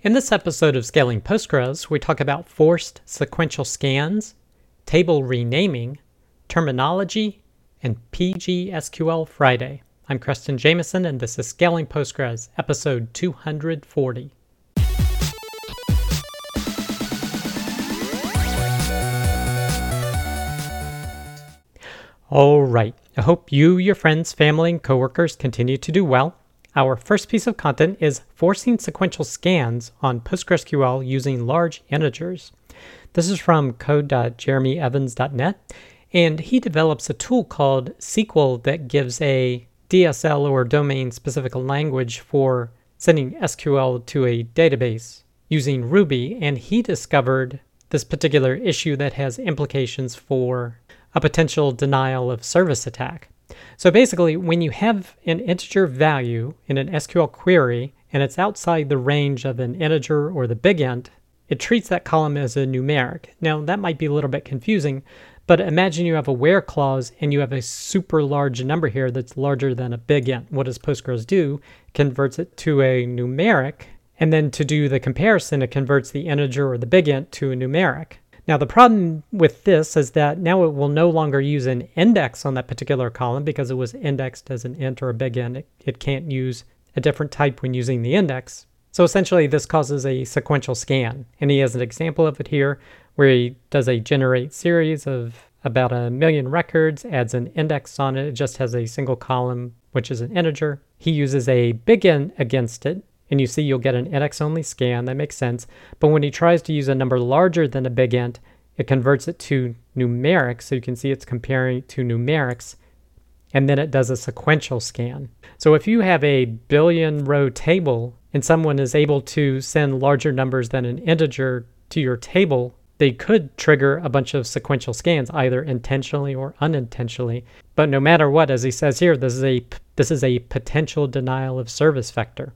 In this episode of Scaling Postgres, we talk about forced sequential scans, table renaming, terminology, and PGSQL Phriday. I'm Creston Jamison, and this is Scaling Postgres, episode 240. All right, I hope you, your friends, family, and coworkers continue to do well. Our first piece of content is forcing sequential scans on PostgreSQL using large integers. This is from code.jeremyevans.net, and he develops a tool called Sequel that gives a DSL or domain specific language for sending SQL to a database using Ruby, and he discovered this particular issue that has implications for a potential denial of service attack. So basically, when you have an integer value in an SQL query and it's outside the range of an integer or the big int, it treats that column as a numeric. Now, that might be a little bit confusing, but imagine you have a where clause and you have a super large number here that's larger than a big int. What does Postgres do? Converts it to a numeric, and then to do the comparison, it converts the integer or the big int to a numeric. Now the problem with this is that now it will no longer use an index on that particular column because it was indexed as an int or a big. It, it can't use a different type when using the index. So essentially this causes a sequential scan. And he has an example of it here where he does a generate series of about a million records, adds an index on it. It just has a single column, which is an integer. He uses a big against it and you see you'll get an index only scan, that makes sense. But when he tries to use a number larger than a big int, it converts it to numeric, so you can see it's comparing to numerics, and then it does a sequential scan. So if you have a billion row table and someone is able to send larger numbers than an integer to your table, they could trigger a bunch of sequential scans either intentionally or unintentionally. But no matter what, as he says here, this is a this is a potential denial of service vector.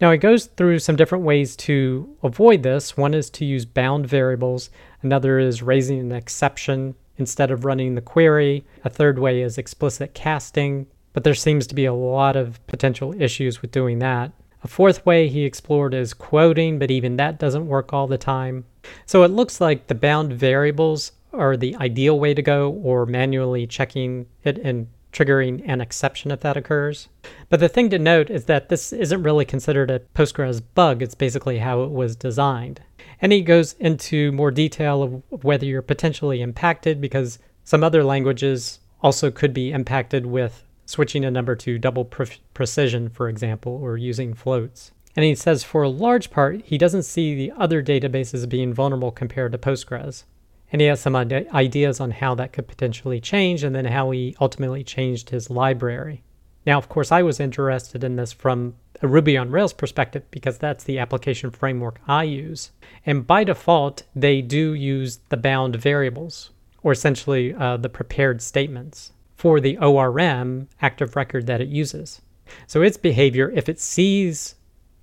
Now it goes through some different ways to avoid this. One is to use bound variables. Another is raising an exception instead of running the query. A third way is explicit casting, but there seems to be a lot of potential issues with doing that. A fourth way he explored is quoting, but even that doesn't work all the time. So it looks like the bound variables are the ideal way to go, or manually checking it and triggering an exception if that occurs. But the thing to note is that this isn't really considered a Postgres bug, it's basically how it was designed. And he goes into more detail of whether you're potentially impacted because some other languages also could be impacted with switching a number to double pre- precision, for example, or using floats. And he says for a large part, he doesn't see the other databases being vulnerable compared to Postgres. And he has some ideas on how that could potentially change and then how he ultimately changed his library. Now, of course, I was interested in this from a Ruby on Rails perspective because that's the application framework I use. And by default, they do use the bound variables, or essentially uh, the prepared statements, for the ORM active record that it uses. So its behavior, if it sees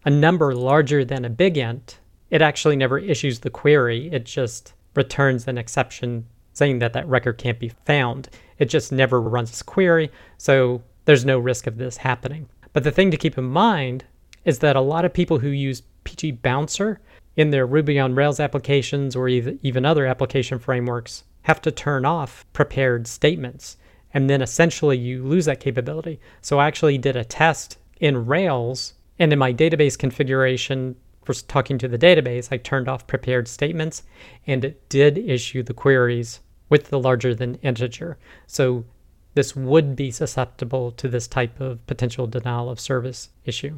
a number larger than a big int, it actually never issues the query. It just returns an exception saying that that record can't be found. It just never runs this query, so there's no risk of this happening. But the thing to keep in mind is that a lot of people who use PG Bouncer in their Ruby on Rails applications or even other application frameworks have to turn off prepared statements. And then essentially you lose that capability. So I actually did a test in Rails and in my database configuration for talking to the database, I turned off prepared statements and it did issue the queries with the larger than integer. So this would be susceptible to this type of potential denial of service issue.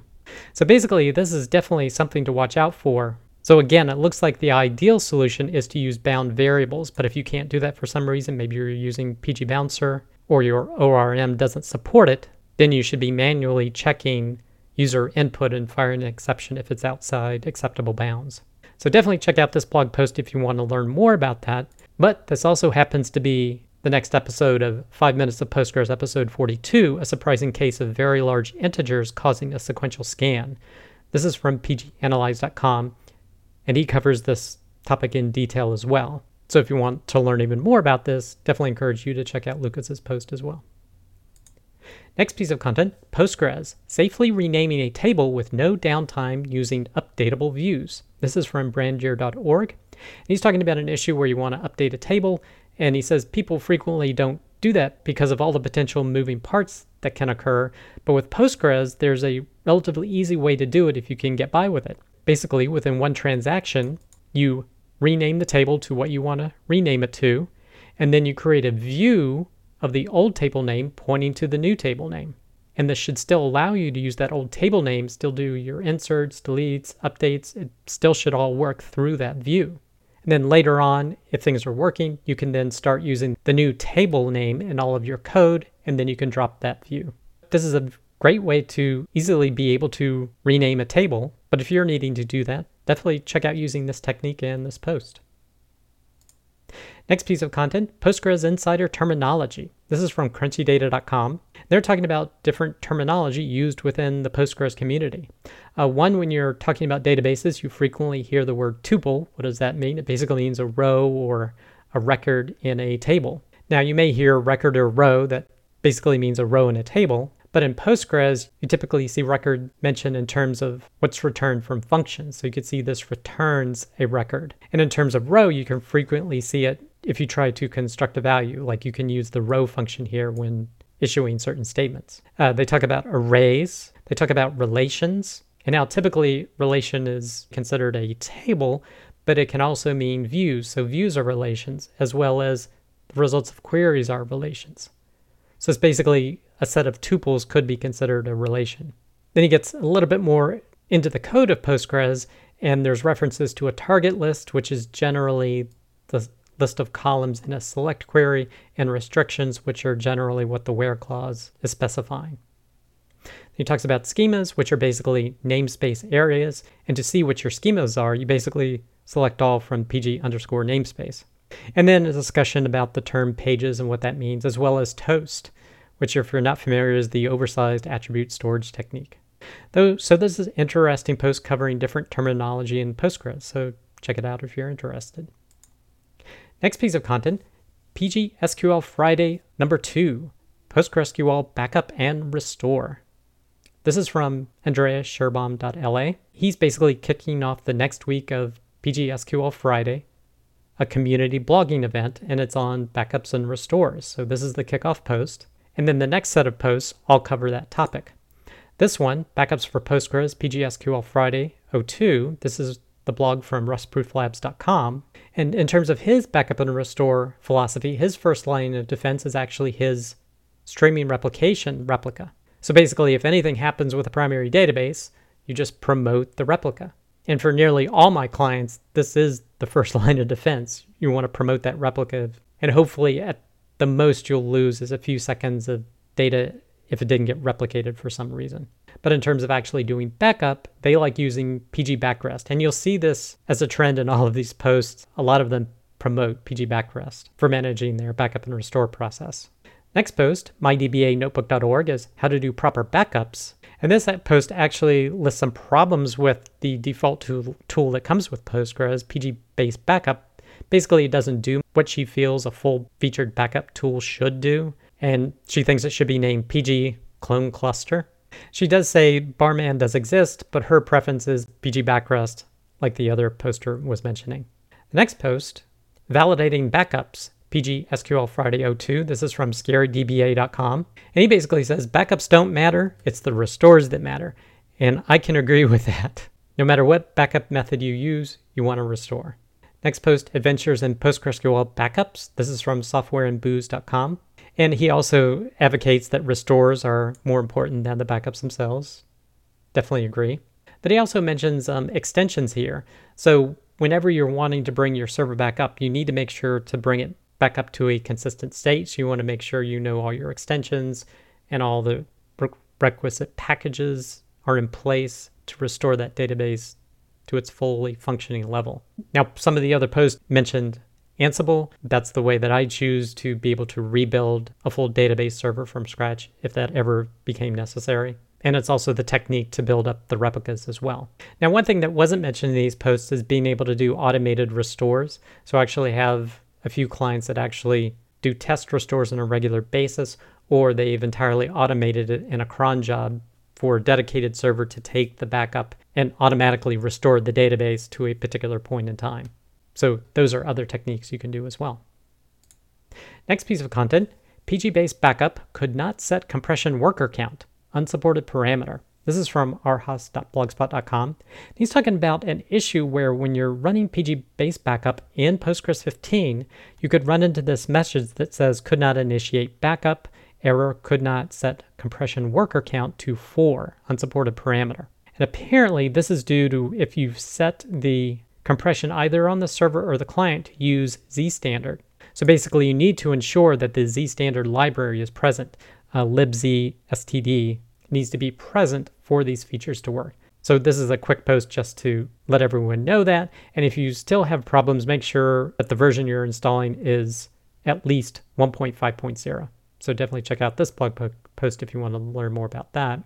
So basically, this is definitely something to watch out for. So again, it looks like the ideal solution is to use bound variables, but if you can't do that for some reason, maybe you're using PG Bouncer or your ORM doesn't support it, then you should be manually checking user input and fire an exception if it's outside acceptable bounds. So definitely check out this blog post if you want to learn more about that. But this also happens to be the next episode of 5 Minutes of Postgres, episode 42, a surprising case of very large integers causing a sequential scan. This is from pganalyze.com, and he covers this topic in detail as well. So if you want to learn even more about this, definitely encourage you to check out Lukas's post as well. Next piece of content Postgres, safely renaming a table with no downtime using updatable views. This is from brandur.org. He's talking about an issue where you want to update a table, and he says people frequently don't do that because of all the potential moving parts that can occur. But with Postgres, there's a relatively easy way to do it if you can get by with it. Basically, within one transaction, you rename the table to what you want to rename it to, and then you create a view of the old table name pointing to the new table name. And this should still allow you to use that old table name, still do your inserts, deletes, updates. It still should all work through that view. And then later on, if things are working, you can then start using the new table name in all of your code, and then you can drop that view. This is a great way to easily be able to rename a table, but if you're needing to do that, definitely check out using this technique in this post. Next piece of content Postgres Insider Terminology. This is from crunchydata.com. They're talking about different terminology used within the Postgres community. Uh, one, when you're talking about databases, you frequently hear the word tuple. What does that mean? It basically means a row or a record in a table. Now, you may hear record or row that basically means a row in a table. But in Postgres, you typically see record mentioned in terms of what's returned from functions. So you could see this returns a record. And in terms of row, you can frequently see it if you try to construct a value, like you can use the row function here when issuing certain statements. Uh, they talk about arrays, they talk about relations. And now typically relation is considered a table, but it can also mean views. So views are relations, as well as the results of queries are relations. So it's basically a set of tuples could be considered a relation. Then he gets a little bit more into the code of Postgres, and there's references to a target list, which is generally the list of columns in a select query, and restrictions, which are generally what the where clause is specifying. He talks about schemas, which are basically namespace areas, and to see what your schemas are, you basically select all from pg underscore namespace. And then a discussion about the term pages and what that means, as well as toast, which, if you're not familiar, is the oversized attribute storage technique. Though, so this is interesting post covering different terminology in Postgres, so check it out if you're interested. Next piece of content, PGSQL Phriday number two, PostgreSQL backup and restore. This is from AndreasScherbaum.la. He's basically kicking off the next week of PGSQL Phriday, a community blogging event, and it's on backups and restores. So this is the kickoff post. And then the next set of posts all cover that topic. This one, Backups for Postgres PGSQL Phriday 02, this is the blog from rustprooflabs.com. And in terms of his backup and restore philosophy, his first line of defense is actually his streaming replication replica. So basically, if anything happens with a primary database, you just promote the replica. And for nearly all my clients, this is the first line of defense. You want to promote that replica, and hopefully, at the most you'll lose is a few seconds of data if it didn't get replicated for some reason. But in terms of actually doing backup, they like using PG Backrest. And you'll see this as a trend in all of these posts. A lot of them promote PG Backrest for managing their backup and restore process. Next post, mydbanotebook.org, is how to do proper backups. And this post actually lists some problems with the default tool, tool that comes with Postgres, PG based backup, Basically, it doesn't do what she feels a full featured backup tool should do, and she thinks it should be named PG Clone Cluster. She does say Barman does exist, but her preference is PG Backrest, like the other poster was mentioning. The next post, Validating Backups, PG SQL Phriday 02. This is from scarydba.com. And he basically says backups don't matter, it's the restores that matter. And I can agree with that. No matter what backup method you use, you want to restore. Next post, Adventures in PostgreSQL Backups. This is from softwareandbooze.com. And he also advocates that restores are more important than the backups themselves. Definitely agree. But he also mentions um, extensions here. So whenever you're wanting to bring your server back up, you need to make sure to bring it back up to a consistent state. So you want to make sure you know all your extensions and all the requisite packages are in place to restore that database to its fully functioning level. Now, some of the other posts mentioned Ansible. That's the way that I choose to be able to rebuild a full database server from scratch if that ever became necessary. And it's also the technique to build up the replicas as well. Now, one thing that wasn't mentioned in these posts is being able to do automated restores. So I actually have a few clients that actually do test restores on a regular basis, or they've entirely automated it in a cron job for a dedicated server to take the backup and automatically restore the database to a particular point in time. So those are other techniques you can do as well. Next piece of content, PG-based backup could not set compression worker count, unsupported parameter. This is from arhas.blogspot.com. He's talking about an issue where when you're running PG-based backup in Postgres 15, you could run into this message that says could not initiate backup, error could not set compression worker count to 4, unsupported parameter. And apparently this is due to if you've set the compression either on the server or the client use zstandard. So basically, you need to ensure that the zstandard library is present. Uh, libz std needs to be present for these features to work. So this is a quick post just to let everyone know that. And if you still have problems, make sure that the version you're installing is at least 1.5.0. So definitely check out this blog post if you want to learn more about that.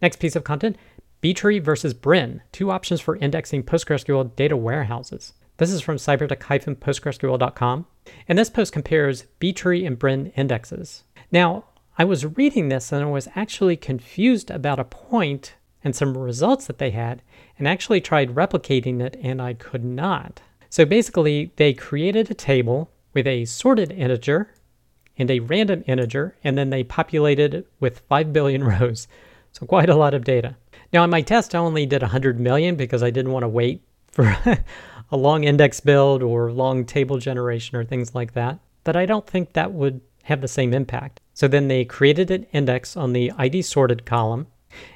Next piece of content, Btree versus Brin, two options for indexing PostgreSQL data warehouses. This is from cybertec-postgresql.com, and this post compares Btree and Brin indexes. Now, I was reading this and I was actually confused about a point and some results that they had, and actually tried replicating it and I could not. So basically, they created a table with a sorted integer and a random integer, and then they populated it with 5 billion rows. So quite a lot of data. Now, in my test, I only did 100 million because I didn't want to wait for a long index build or long table generation or things like that. But I don't think that would have the same impact. So then they created an index on the ID sorted column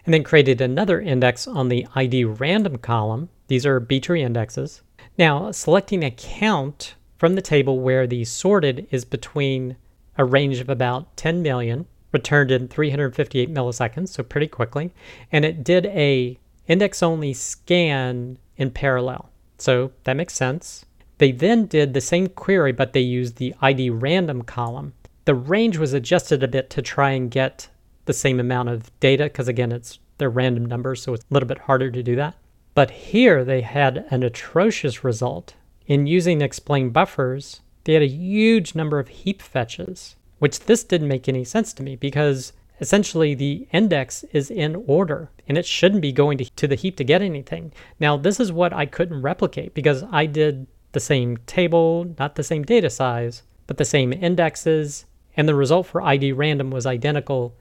and then created another index on the ID random column. These are B-tree indexes. Now, selecting a count from the table where the sorted is between a range of about 10 million, returned in 358 milliseconds, so pretty quickly, and it did a index-only scan in parallel. So that makes sense. They then did the same query, but they used the ID random column. The range was adjusted a bit to try and get the same amount of data, because again, it's they're random numbers, so it's a little bit harder to do that. But here they had an atrocious result. In using explain buffers, they had a huge number of heap fetches, which this didn't make any sense to me because essentially the index is in order and it shouldn't be going to, to the heap to get anything. Now, this is what I couldn't replicate because I did the same table, not the same data size, but the same indexes, and the result for ID random was identical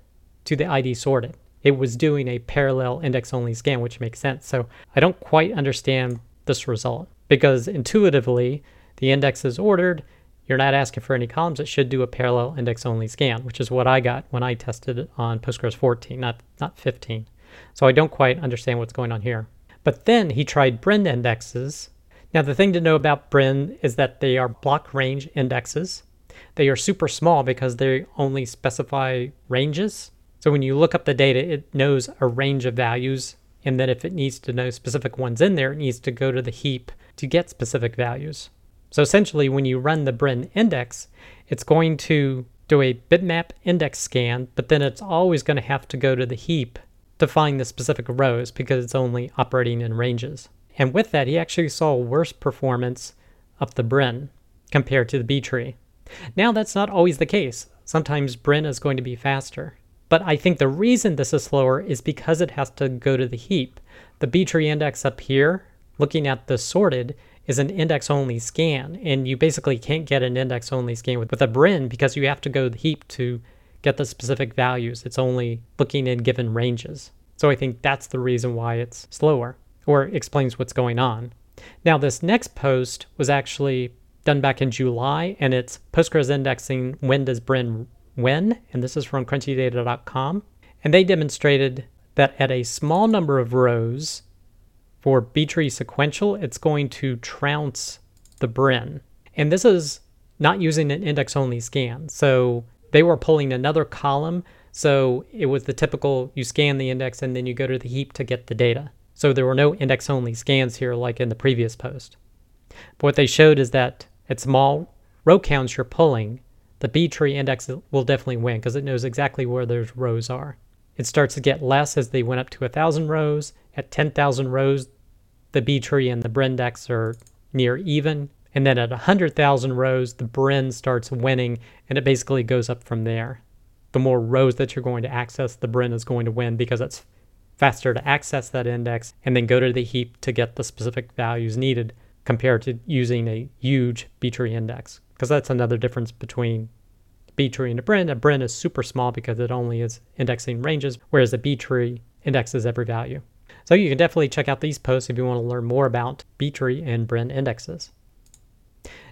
to the ID sorted. It was doing a parallel index only scan, which makes sense. So I don't quite understand this result because intuitively the index is ordered you're not asking for any columns. It should do a parallel index only scan, which is what I got when I tested it on Postgres 14, not, not 15. So I don't quite understand what's going on here. But then he tried Brin indexes. Now, the thing to know about Brin is that they are block range indexes. They are super small because they only specify ranges. So when you look up the data, it knows a range of values. And then if it needs to know specific ones in there, it needs to go to the heap to get specific values. So essentially, when you run the Brin index, it's going to do a bitmap index scan, but then it's always going to have to go to the heap to find the specific rows because it's only operating in ranges. And with that, he actually saw worse performance of the Brin compared to the B-tree. Now, that's not always the case. Sometimes Brin is going to be faster. But I think the reason this is slower is because it has to go to the heap. The B-tree index up here, looking at the sorted, is an index only scan. And you basically can't get an index only scan with, with a Brin because you have to go to the heap to get the specific values. It's only looking in given ranges. So I think that's the reason why it's slower or explains what's going on. Now, this next post was actually done back in July and it's Postgres indexing when does Brin when? And this is from crunchydata.com. And they demonstrated that at a small number of rows, for B-tree sequential, it's going to trounce the Brin. And this is not using an index-only scan. So they were pulling another column. So it was the typical, you scan the index and then you go to the heap to get the data. So there were no index-only scans here like in the previous post. But what they showed is that at small row counts you're pulling, the B-tree index will definitely win because it knows exactly where those rows are. It starts to get less as they went up to 1,000 rows. At 10,000 rows, the B tree and the Brindex are near even. And then at 100,000 rows, the Brin starts winning and it basically goes up from there. the more rows that you're going to access, the Brin is going to win because it's faster to access that index and then go to the heap to get the specific values needed compared to using a huge B-tree index. Because that's another difference between B-tree and a Brin. A Brin is super small because it only is indexing ranges, whereas a B-tree indexes every value. So you can definitely check out these posts if you want to learn more about B-tree and Brin indexes.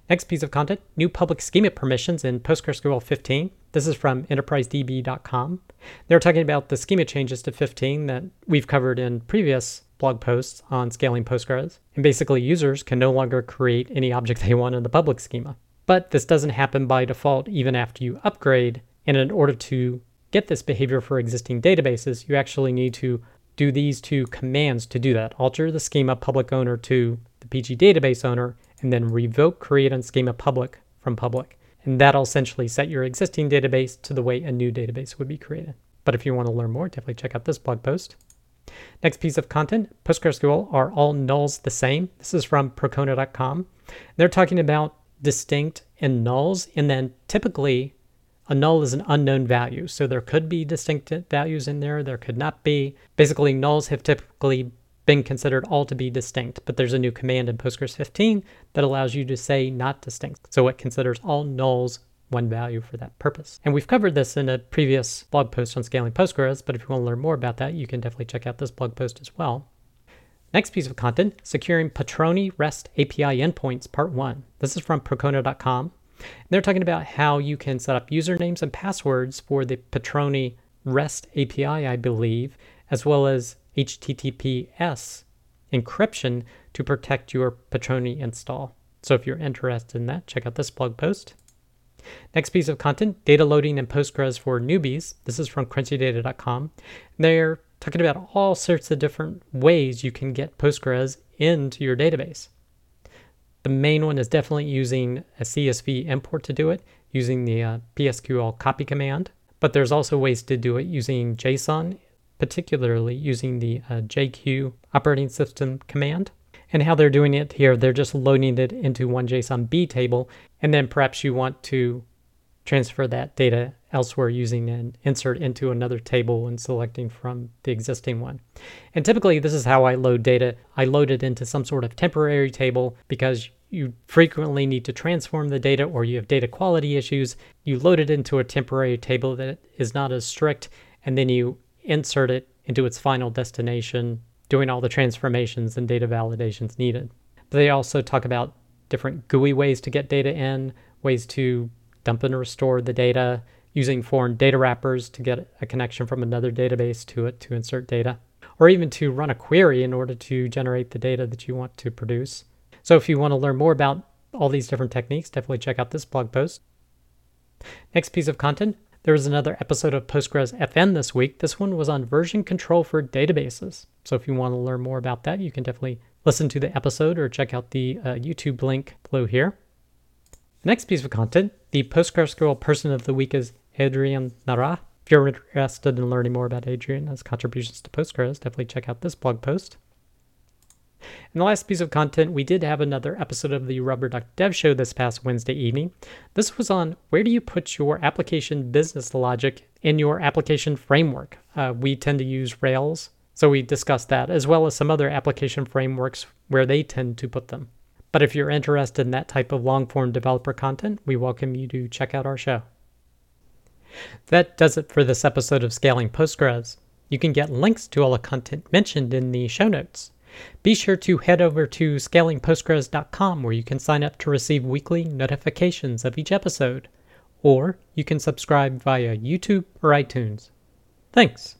Next piece of content, new public schema permissions in PostgreSQL 15. This is from enterprisedb.com. They're talking about the schema changes to 15 that we've covered in previous blog posts on scaling Postgres. And basically, users can no longer create any object they want in the public schema. But this doesn't happen by default even after you upgrade. And in order to get this behavior for existing databases, you actually need to do these two commands to do that. Alter the schema public owner to the PG database owner and then revoke create on schema public from public. And that'll essentially set your existing database to the way a new database would be created. But if you want to learn more, definitely check out this blog post. Next piece of content PostgreSQL are all nulls the same? This is from Percona.com. They're talking about distinct and nulls, and then typically a null is an unknown value. So there could be distinct values in there, there could not be. Basically, nulls have typically been considered all to be distinct, but there's a new command in Postgres 15 that allows you to say not distinct. So it considers all nulls one value for that purpose. And we've covered this in a previous blog post on scaling Postgres, but if you want to learn more about that, you can definitely check out this blog post as well. Next piece of content, securing Patroni REST API endpoints, part one. This is from Percona.com. They're talking about how you can set up usernames and passwords for the Patroni REST API, I believe, as well as HTTPS encryption to protect your Patroni install. So if you're interested in that, check out this blog post. Next piece of content, data loading in Postgres for newbies. This is from crunchydata.com. They're talking about all sorts of different ways you can get Postgres into your database. The main one is definitely using a CSV import to do it, using the uh, PSQL copy command. But there's also ways to do it using JSON particularly using the uh, JQ operating system command. And how they're doing it here, they're just loading it into one JSON-B table, and then perhaps you want to transfer that data elsewhere using an insert into another table and selecting from the existing one. And typically this is how I load data. I load it into some sort of temporary table because you frequently need to transform the data or you have data quality issues. You load it into a temporary table that is not as strict, and then you insert it into its final destination, doing all the transformations and data validations needed. But they also talk about different GUI ways to get data in, ways to dump and restore the data, using foreign data wrappers to get a connection from another database to it to insert data, or even to run a query in order to generate the data that you want to produce. So if you want to learn more about all these different techniques, definitely check out this blog post. Next piece of content there was another episode of Postgres FM this week. This one was on version control for databases. So if you want to learn more about that, you can definitely listen to the episode or check out the uh, YouTube link below here. The next piece of content, the PostgreSQL person of the week is Adrian Nara. If you're interested in learning more about Adrian and his contributions to Postgres, definitely check out this blog post. In the last piece of content, we did have another episode of the Rubber Duck Dev Show this past Wednesday evening. This was on where do you put your application business logic in your application framework. Uh, we tend to use Rails, so we discussed that, as well as some other application frameworks where they tend to put them. But if you're interested in that type of long form developer content, we welcome you to check out our show. That does it for this episode of Scaling Postgres. You can get links to all the content mentioned in the show notes. Be sure to head over to scalingpostgres.com where you can sign up to receive weekly notifications of each episode, or you can subscribe via YouTube or iTunes. Thanks.